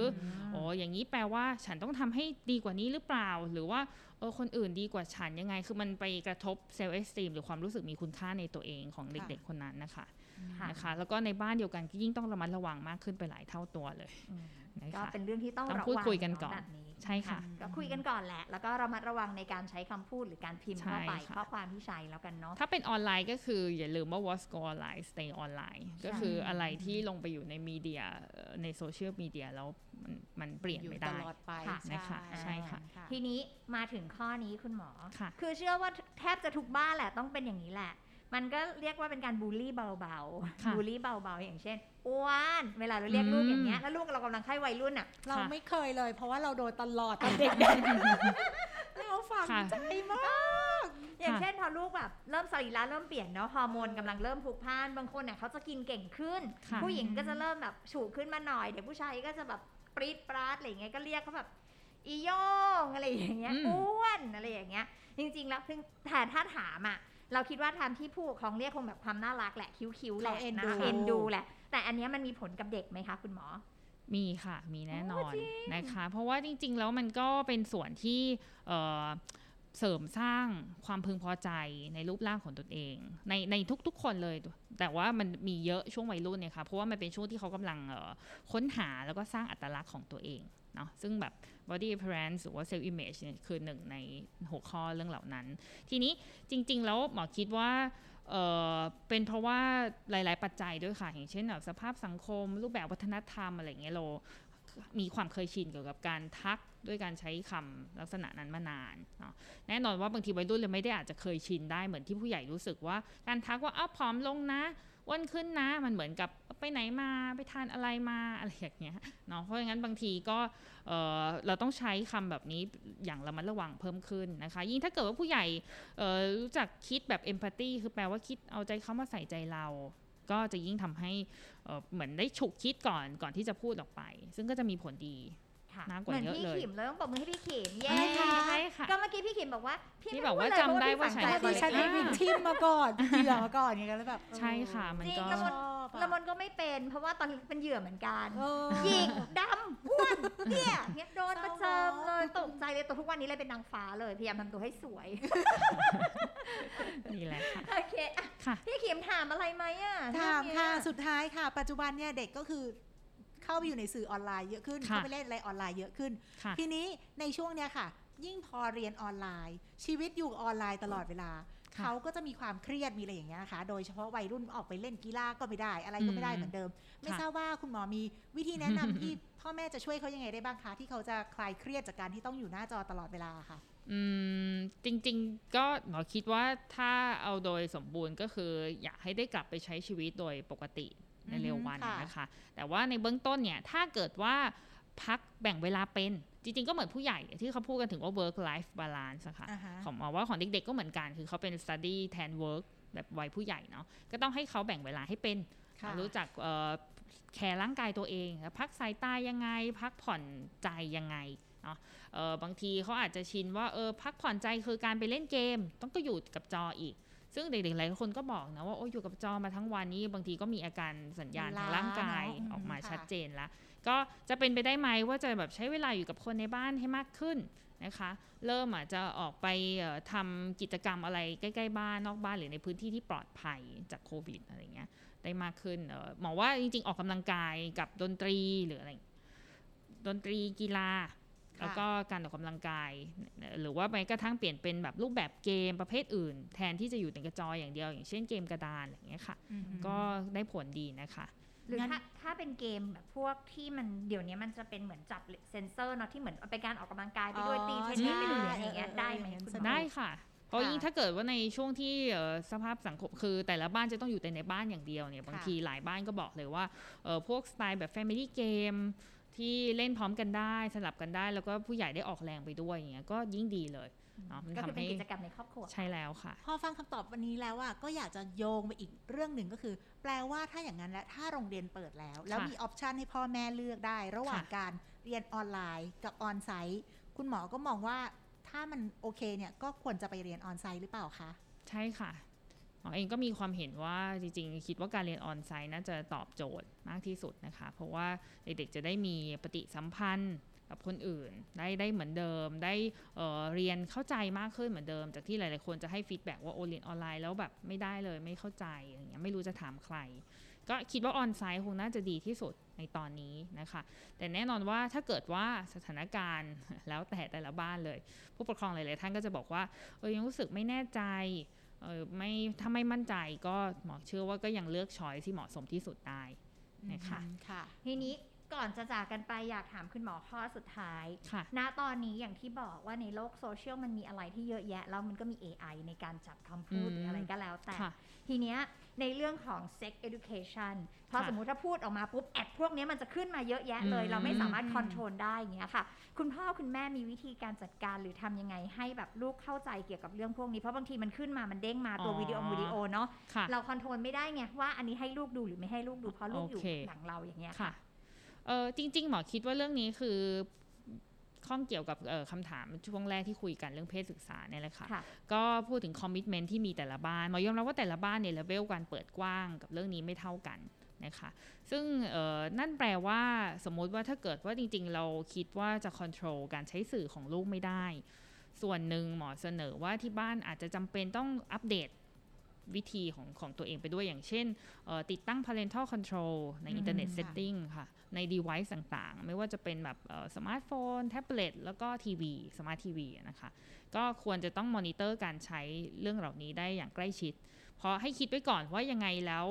โอ้อย่างนี้แปลว่าฉันต้องทำให้ดีกว่านี้หรือเปล่า หรือว่าเออคนอื่นดีกว่าฉันยังไง คือมันไปกระทบเซลล์เอสตีมหรือความรู้สึกมีคุณค่าในตัวเองของเด็ก ๆ คนนั้นนะคะค่ะนะคะแล้วก็ในบ้านเดียวกันก็ยิ่งต้องระมัดระวังมากขึ้นไปหลายเท่าตัวเลยอืมนะก็คะเป็นเรื่องที่ต้องต้องระพูดวังคุยกันก่อนแบบนี้ ใช่ค่ะ ก็คุยกันก่อนแหละ แล้วก็ระมัดระวังในการใช้คำพูดหรือการพิมพ์ใช่เข้าไปค่ะข้อความที่ใช้แล้วกันเนาะถ้าเป็นออนไลน์ก็คืออย่าลืมว่า what's go online stay online ก็คืออะไรที่ลงไปอยู่ในมีเดียเอ่อในโซเชียลมีเดียแล้วมันมันเปลี่ยนอยู่ไม่ตได้ลอดไปค่ะนะคะใช่ค่ะ ทีนี้มาถึงข้อนี้คุณหมอค่ะคือเชื่อว่าแทบจะทุกบ้านแหละต้องเป็นอย่างนี้แหละ มันก็เรียกว่าเป็นการบูลลี่เบาค่ะๆบูลลี่เบาๆ อย่างเช่นอ้วนเวลาเราเรียกลูกอืมอย่างเงี้ย แล้วลูกเรากำลังเข้าวัยรุ่นอะ เราค่ะไม่เคยเลย เพราะว่าเราโดนตลอดตอนเด็กๆเราฝังค่ะใจมากอย่างค่ะเช่นพอลูกแบบเริ่มสรีระเริ่มเปลี่ยนเนาะฮอร์โมนกำลังเริ่มพลุกพล่านบางคนเนี่ยเขาจะกินเก่งขึ้นค่ะผู้หญิงก็จะเริ่มแบบฉูกขึ้นมาหน่อย เด็กผู้ชายก็จะแบบปรี๊ดปราดอะไรอย่างเงี้ยก็เรียกเขาแบบอีโยงอะไรอย่างเงี้ยอืมอ้วนอะไรอย่างเงี้ย จริง ๆ แล้วเพิ่งแต่ถ้าถามอะ เราคิดว่าทำที่ผู้ปกครองเรียกคงแบบความน่ารักแหละคิ้วๆแหละเขาเอ็นนะดูเอ็นดูแหละ แต่อันเนี้ยมันมีผลกับเด็กไหมคะคุณหมอมีค่ะ มีแน่นอนโอ้จริงนะคะ เพราะว่าจริง ๆ แล้วมันก็เป็นส่วนที่เอ่อเสริมสร้างความพึงพอใจในรูปร่างของตนเอง ในในทุกๆคนเลย แต่ว่ามันมีเยอะช่วงวัยรุ่นเนี่ยค่ะเพราะว่ามันเป็นช่วงที่เขากำลังเอ่อค้นหาแล้วก็สร้างอัตลักษณ์ของตัวเองเนาะซึ่งแบบ body appearance หรือว่า self image เนี่ยคือหนึ่งในหัวข้อเรื่องเหล่านั้น ทีนี้จริง ๆ แล้วหมอคิดว่าเเป็นเพราะว่าหลาย ๆ ปัจจัยด้วยค่ะ อย่างเช่นแบบสภาพสังคม รูปแบบวัฒนธรรมอะไรเงี้ยเรามีความเคยชินเกี่ยวกับการทักด้วยการใช้คำลักษณะนั้นมานานเนาะแน่นอนว่าบางทีวัยรุ่นเลยไม่ได้อาจจะเคยชินได้เหมือนที่ผู้ใหญ่รู้สึกว่า การทักว่าอ้าวผอมลงนะ อ้วนขึ้นนะ มันเหมือนกับไปไหนมาไปทานอะไรมาอะไรอย่างเงี้ยเนาะเพราะงั้นบางทีก็เเราต้องใช้คำแบบนี้อย่างระมัดระวังเพิ่มขึ้นนะคะ ยิ่งถ้าเกิดว่าผู้ใหญ่รู้จักคิดแบบเอมพัตตีคือแปลว่าคิดเอาใจเขามาใส่ใจเราก็จะยิ่งทำให้เอ่อเหมือนได้ฉุกคิดก่อนก่อนที่จะพูดออกไป ซึ่งก็จะมีผลดี มากกว่าเหมือนเยอะพี่เลยขิมเลยต้องปรบมือให้พี่ขิมเย้อะไรคะใช่ค่ะก็เมื่อกี้พี่ขิมบอกว่าพี่ที่ไม่บอกว่าพูดเลยจำได้เพระว่าฉันพี่เพราะฝังใจดิฉันเป็นวิกทิมมาก่อนเป็นเหยื่อมาก่อนอย่างเงี้ยแล้วแบบใช่ค่ะมันจริงก็แล้วมันชอบอะละมนก็ไม่เป็นเพราะว่าตอนเป็นเหยื่อเหมือนกันเออหยิกดำอ้วนเตี้ยเนี่ยโดนประเจิมเลยตกใจเลยตัวทุกวันนี้เลยเป็นนางฟ้าเลยพยายามทำตัวให้สวยนี่แหละค่ะโอเคอะค่ะพี่ขิมถามอะไรไหมอะถามเรื่องค่ะเนี้ยสุดท้ายค่ะ ปัจจุบันเนี่ยเด็กก็คือ เข้าไปอยู่ในสื่อออนไลน์เยอะขึ้นค่ะเข้าไปเล่นอะไรออนไลน์เยอะขึ้นค่ะทีนี้ในช่วงเนี้ยค่ะ ยิ่งพอเรียนออนไลน์ ชีวิตอยู่ออนไลน์ตลอดเวลาค่ะเขาก็จะมีความเครียดมีอะไรอย่างเงี้ยนะคะโดยเฉพาะวัยรุ่นออกไปเล่นกีฬาก็ไม่ได้ อะไรก็ไม่ได้อืมเหมือนเดิม ไม่ค่ะทราบว่าคุณหมอมีวิธีแนะนำที่พ่อแม่จะช่วยเขายังไงได้บ้างคะที่เขาจะคลายเครียดจากการที่ต้องอยู่หน้าจอตลอดเวลาค่ะอืมจริงๆก็หมอคิดว่าถ้าเอาโดยสมบูรณ์ก็คืออยากให้ได้กลับไปใช้ชีวิตโดยปกติ ในเร็ววันอืมค่ะนะคะ แต่ว่าในเบื้องต้นเนี่ยถ้าเกิดว่าพักแบ่งเวลาเป็นจริงๆ ก็เหมือนผู้ใหญ่ที่เขาพูดกันถึงว่า work life balance อะค่ะอ่าฮะของหมอว่าของเด็กๆ ก็เหมือนกัน คือเขาเป็น study แทน work แบบวัยผู้ใหญ่เนาะก็ต้องให้เขาแบ่งเวลาให้เป็นค่ะรู้จักเอ่อแคร์ร่างกายตัวเอง พักสายตายังไง พักผ่อนใจยังไงเนาะเออบางทีเขาอาจจะชินว่าเออพักผ่อนใจคือการไปเล่นเกม ต้องก็อยู่กับจออีก ซึ่งเด็กๆหลายคนก็บอกนะว่าโอ้ยอยู่กับจอมาทั้งวันนี้บางทีก็มีอาการสัญญาณทางร่างกายล้าเนอะออกมาอืมค่ะชัดเจนแล้วก็จะเป็นไปได้ไหมว่าจะแบบใช้เวลาอยู่กับคนในบ้านให้มากขึ้นนะคะ เริ่มอาจจะออกไปเอ่อทำกิจกรรมอะไรใกล้ๆบ้านนอกบ้านหรือในพื้นที่ที่ปลอดภัยจากโควิดอะไรเงี้ยได้มากขึ้นเออหมอว่าจริงๆ ออกกำลังกายกับดนตรีหรืออะไรดนตรีกีฬา แล้วก็การออกกำลังกาย หรือว่าแม้กระทั่งเปลี่ยนเป็นแบบรูปแบบเกมประเภทอื่น แทนที่จะอยู่แต่กระจออย่างเดียว อย่างเช่นเกมกระดานอะไรอย่างเงี้ยค่ะอืมก็ได้ผลดีนะคะหรืองั้นถ้าถ้าเป็นเกมแบบพวกที่มันเดี๋ยวนี้มันจะเป็นเหมือนจับเซนเซอร์เนาะที่เหมือนเอาไปการออกกำลังกายไปด้วยอ๋อตีเทนนิสไปด้วยใช่อะไรอย่างเงี้ยเออเออได้ไหมอย่างนั้นคุณสหนุมกอได้ค่ะเพราะค่ะยิ่งถ้าเกิดว่าในช่วงที่เอ่อสภาพสังคมคือแต่ละบ้านจะต้องอยู่แต่ในบ้านอย่างเดียวเนี่ยบางค่ะทีหลายบ้านก็บอกเลยว่าเอ่อพวกสไตล์แบบ Family Game ที่เล่นพร้อมกันได้สลับกันได้ แล้วก็ผู้ใหญ่ได้ออกแรงไปด้วยอย่างเงี้ยก็ยิ่งดีเลยเนาะมันก็คือทำเป็นให้กิจกรรมในครอบครัวใช่แล้วค่ะ พอฟังคำตอบวันนี้แล้วอะก็อยากจะโยงไปอีกเรื่องหนึ่งก็คือ แปลว่าถ้าอย่างนั้นและถ้าโรงเรียนเปิดแล้ว แล้วค่ะมี option ให้พ่อแม่เลือกได้ ระหว่างค่ะการเรียนออนไลน์กับ onsite คุณหมอก็มองว่าถ้ามันโอเคเนี่ยก็ควรจะไปเรียน onsite หรือเปล่าคะใช่ค่ะ หมอเองก็มีความเห็นว่าจริงๆ คิดว่าการเรียน onsite น่าจะตอบโจทย์มากที่สุดนะคะ เพราะว่าเด็กๆจะได้มีปฏิสัมพันธ์กับคนอื่นได้ได้เหมือนเดิม ได้เรียนเข้าใจมากขึ้นเหมือนเดิม จากที่หลายๆคนจะให้ feedback ว่าโอเรียนออนไลน์แล้วแบบไม่ได้เลยไม่เข้าใจอย่างเงี้ยไม่รู้จะถามใคร ก็คิดว่า onsite คงน่าจะดีที่สุดในตอนนี้นะคะ แต่แน่นอนว่าถ้าเกิดว่าสถานการณ์แล้วแต่แต่ละบ้านเลย ผู้ปกครองหลาย ๆ ท่านก็จะบอกว่าเออยังรู้สึกไม่แน่ใจ เออไม่ถ้าไม่มั่นใจก็หมอเชื่อว่าก็ยังเลือก choice ที่เหมาะสมที่สุดได้นะคะอืมค่ะทีนี้ก่อนจะจากกันไปอยากถามคุณหมอข้อสุดท้ายค่ะณตอนนี้อย่างที่บอกว่าในโลกโซเชียลมันมีอะไรที่เยอะแยะ แล้วมันก็มี AI ในการจับคำพูดอืมหรืออะไรก็แล้วแต่ค่ะ ทีเนี้ยในเรื่องของ sex education พอค่ะสมมุติถ้าพูดออกมาปุ๊บแอดพวกเนี้ยมันจะขึ้นมาเยอะแยะเลยอืมเราไม่สามารถคอนโทรลได้อย่างเงี้ยค่ะ คุณพ่อคุณแม่มีวิธีการจัดการหรือทำยังไงให้แบบลูกเข้าใจเกี่ยวกับเรื่องพวกนี้ เพราะบางทีมันขึ้นมามันเด้งมาตัววิดีโอวิดีโอเนาะค่ะเรา control ไม่ได้ไงว่าอันนี้ให้ลูกดูหรือไม่ให้ลูกดูเพราะลูกอยู่โอเคหลังเราอย่างเงี้ยค่ะเออจริง ๆ หมอคิดว่าเรื่องนี้คือ ข้องเกี่ยวกับเอ่อคำถามช่วงแรกที่คุยกันเรื่องเพศศึกษาเนี่ยแหละค่ะค่ะ ก็พูดถึง commitment ที่มีแต่ละบ้านหมอยอมรับว่าแต่ละบ้านเนี่ยเลเวลการเปิดกว้างกับเรื่องนี้ไม่เท่ากันนะคะซึ่งเอ่อนั่นแปลว่าสมมุติว่าถ้าเกิดว่าจริง ๆ เราคิดว่าจะควบคุมการใช้สื่อของลูกไม่ได้ ส่วนหนึ่งหมอเสนอว่าที่บ้านอาจจะจำเป็นต้องอัปเดต วิธีของของตัวเองไปด้วยอย่างเช่นเอ่อติดตั้ง parental control ในอืม Internet ค่ะ setting ค่ะ ใน device ต่างๆ ไม่ว่าจะเป็นแบบสมาร์ทโฟน แท็บเล็ตแล้วก็ทีวีสมาร์ททีวีนะคะ ก็ควรจะต้องมอนิเตอร์การใช้เรื่องเหล่านี้ได้อย่างใกล้ชิด เพราะให้คิดไว้ก่อนว่ายังไงแล้ว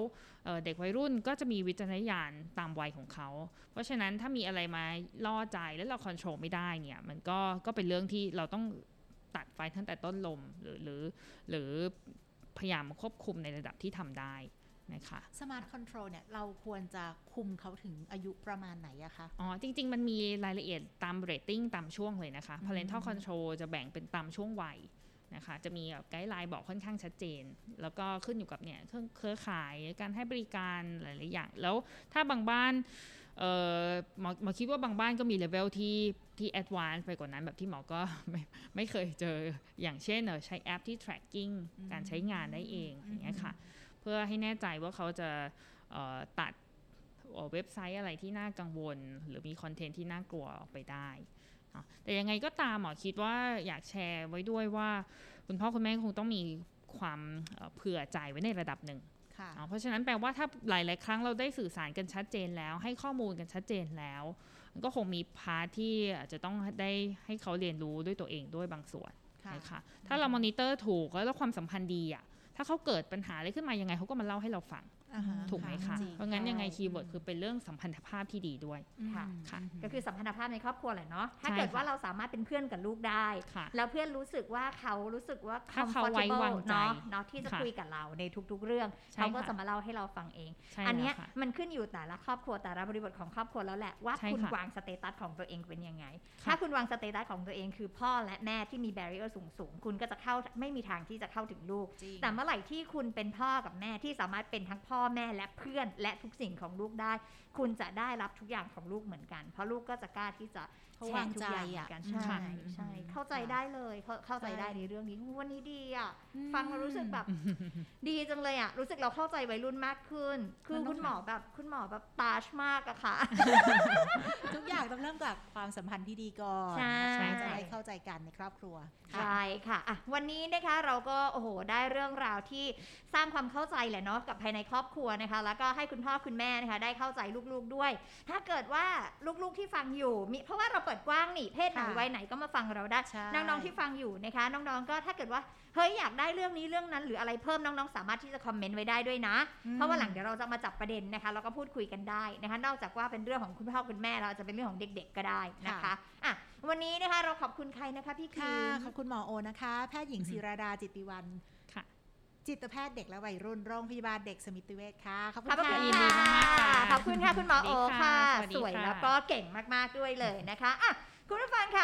เอ่อเด็กวัยรุ่นก็จะมีวิจารณญาณตามวัยของเขา เพราะฉะนั้นถ้ามีอะไรมาล่อใจแล้วเราควบคุมไม่ได้เนี่ยมันก็ก็เป็นเรื่องที่เราต้องตัดไฟตั้งแต่ต้นลมหรือหรือหรือ พยายามควบคุมในระดับที่ทำได้นะคะ smart control เนี่ยเราควรจะคุมเขาถึงอายุประมาณไหนอะคะ อ๋อ จริง ๆ มันมีรายละเอียดตามเรตติ้งตามช่วงเลยนะคะอืม parental control จะแบ่งเป็นตามช่วงวัยนะคะ จะมี guideline บอกค่อนข้างชัดเจน แล้วก็ขึ้นอยู่กับเนี่ยเครื่องเครือข่ายการให้บริการหลายๆอย่าง แล้วถ้าบางบ้าน เออหมอหมอคิดว่าบางบ้านก็มีเลเวลที่ที่ advance ไปกว่านั้นแบบที่หมอก็ไม่ไม่เคยเจออย่างเช่นเออใช้แอปที่ tracking การใช้งานได้เองอย่างเงี้ยค่ะ เพื่อให้แน่ใจว่าเขาจะเอ่อตัดเอ่อเว็บไซต์อะไรที่น่ากังวล หรือมี content ที่น่ากลัวออกไปได้เนาะแต่ยังไงก็ตามหมอคิดว่าอยากแชร์ไว้ด้วยว่า คุณพ่อคุณแม่คงต้องมีความเอ่อเผื่อใจไว้ในระดับหนึ่งค่ะ เนาะเพราะฉะนั้นแปลว่าถ้าหลาย ๆ ครั้งเราได้สื่อสารกันชัดเจนแล้ว ให้ข้อมูลกันชัดเจนแล้วมันก็คงมี part ที่อาจจะต้องได้ให้เขาเรียนรู้ด้วยตัวเองด้วยบางส่วนค่ะนะคะถ้าเรามอนิเตอร์ถูกแล้วความสัมพันธ์ดีอะถ้าเขาเกิดปัญหาอะไรขึ้นมายังไงเขาก็มาเล่าให้เราฟังอ่าฮะ ถูกไหมคะจริงเพราะงั้นยังไงใช่ keyword คือเป็นเรื่องสัมพันธภาพที่ดีด้วยค่ะค่ะก็คือสัมพันธภาพในครอบครัวแหละเนาะถ้าใช่เกิดว่าค่ะเราสามารถเป็นเพื่อนกับลูกได้ค่ะแล้วเพื่อนรู้สึกว่าเขารู้สึกว่าถ้าเขาไว้ comfortable วางใจเนาะเนาะที่จะค่ะคุยกับเราในทุก ๆ เรื่องใช่เขาก็ค่ะจะมาเล่าให้เราฟังเองใช่อันแล้เนี้ยวค่ะมันขึ้นอยู่แต่ละครอบครัวแต่ละบริบทของครอบครัวแล้วแหละว่าใช่คุณค่ะวาง status ของตัวเองเป็นยังไงค่ะถ้าคุณวาง status ของตัวเองคือพ่อและแม่ที่มีแบร r เออร์สูงๆคุณก็จะเข้าไม่มีทางที่จะเข้าถึงลูกจริงแต่เมื่อไหร่ที่คุณเป็นพ่อกับแม่ที่สามารถเป็นทั้งพ่อแม่และเพื่อนและทุกสิ่งของลูกได้ คุณจะได้รับทุกอย่างของลูกเหมือนกัน เพราะลูกก็จะกล้าที่จะ เขาแชวางร์ทุกใจอย่างเหมือะอนกันอืมใช่ค่ะใช่อืมเข้าใจค่ะได้เลยเข้าเข้าใจใช่ได้ในเรื่องนี้วันนี้ดีอะอืมฟังเรารู้สึกแบบ ดีจังเลยอะรู้สึกเราเข้าใจวัยรุ่นมากขึ้น คือมันต้องคุณหมอแบบคุณหมอแบบตาชมากอะค่ะ ทุกอย่างต้องเริ่มจากความสัมพันธ์ที่ดีก่อนใช่นะคะจะได้เข้าใจกันในครอบครัวค่ะใช่ค่ะอะ วันนี้นะคะเราก็โอ้โหได้เรื่องราวที่สร้างความเข้าใจแหละเนาะกับภายในครอบครัวนะคะ แล้วก็ให้คุณพ่อคุณแม่นะคะ ได้เข้าใจลูกๆด้วย ถ้าเกิดว่าลูกๆที่ฟังอยู่มีเพราะว่าเราเปิดดกว้างนี่เพศไหนค่ะวัยไหนก็มาฟังเราได้ใช่น้องๆที่ฟังอยู่นะคะ น้องๆก็ถ้าเกิดว่าเฮ้ยอยากได้เรื่องนี้เรื่องนั้นหรืออะไรเพิ่มน้องๆ สามารถที่จะคอมเมนต์ไว้ได้ด้วยนะอืมเพราะว่าหลังเดี๋ยวเราจะมาจับประเด็นนะคะแล้วก็พูดคุยกันได้นะคะ นอกจากว่าเป็นเรื่องของคุณพ่อคุณแม่เราอาจจะเป็นเรื่องของเด็ก ๆ ก็ได้นะคะอะวันนี้นะคะเราขอบคุณใครนะคะพี่คิค่ะมขอบคุณหมอโอนะคะ แพทย์หญิงศิราดาจิตติวันค่ะ จิตแพทย์เด็กและวัยรุ่นโรงพยาบาลเด็กสมิติเวชค่ะ ขอบคุขอบณคุณค่ะยินดีค่ะมากๆค่ะขอบคุณค่ะ คุณหมอโอค่ะ สวัสดีค่ะสวยสวัสดีค่ะแล้วก็เก่งมาก ๆ ด้วยเลยนะคะอะคุณผู้ฟังค่ะคุณผู้ฟังส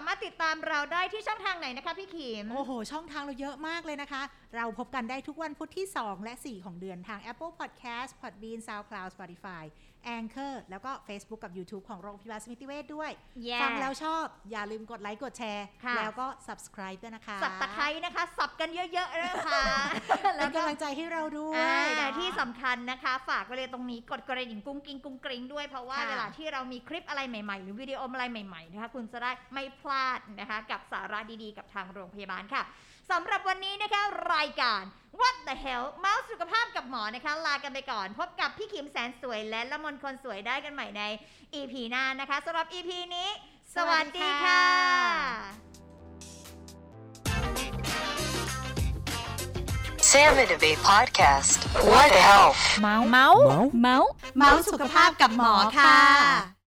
ามารถติดตามเราได้ที่ช่องทางไหนนะคะพี่ขิม โอ้โห ช่องทางเราเยอะมากเลยนะคะ เราพบกันได้ทุกวันพุธที่ 2 และ 4 ของเดือนทาง Apple Podcast Podbean SoundCloud Spotify Anchor แล้วก็ Facebook กับ YouTube ของโรงพยาบาลสมิติเวชด้วย Yeah ฟังแล้วชอบอย่าลืมกดไลค์กดแชร์ค่ะแล้วก็ subscribe ด้วยนะคะ สับตะไคร้นะคะ สับกันเยอะๆนะคะเป็แล้นวก็กำลังใจให้เราด้วยอ่าเนาะที่สำคัญนะคะ ฝากไว้เลยตรงนี้กดกระดิ่งกุ้งกิ้งกุ้งกริ้งด้วยเพราะว่าค่ะเวลาที่เรามีคลิปอะไรใหม่ๆ หรือวิดีโออะไรใหม่ๆนะคะคุณจะได้ไม่พลาดนะคะกับสาระดีๆ กับทางโรงพยาบาลค่ะสำหรับวันนี้นะคะรายการ What the Health เมาส์สุขภาพกับหมอนะคะ ลากันไปก่อน พบกับพี่ขิมแสนสวยและละมนคนสวยได้กันใหม่ใน EP หน้านะคะสำหรับ EP นี้ สวัสดีค่ะ Salmon Debate Podcast. What the health? เมาส์เมาส์เมาส์เมาส์สุขภาพกับหมอค่ะ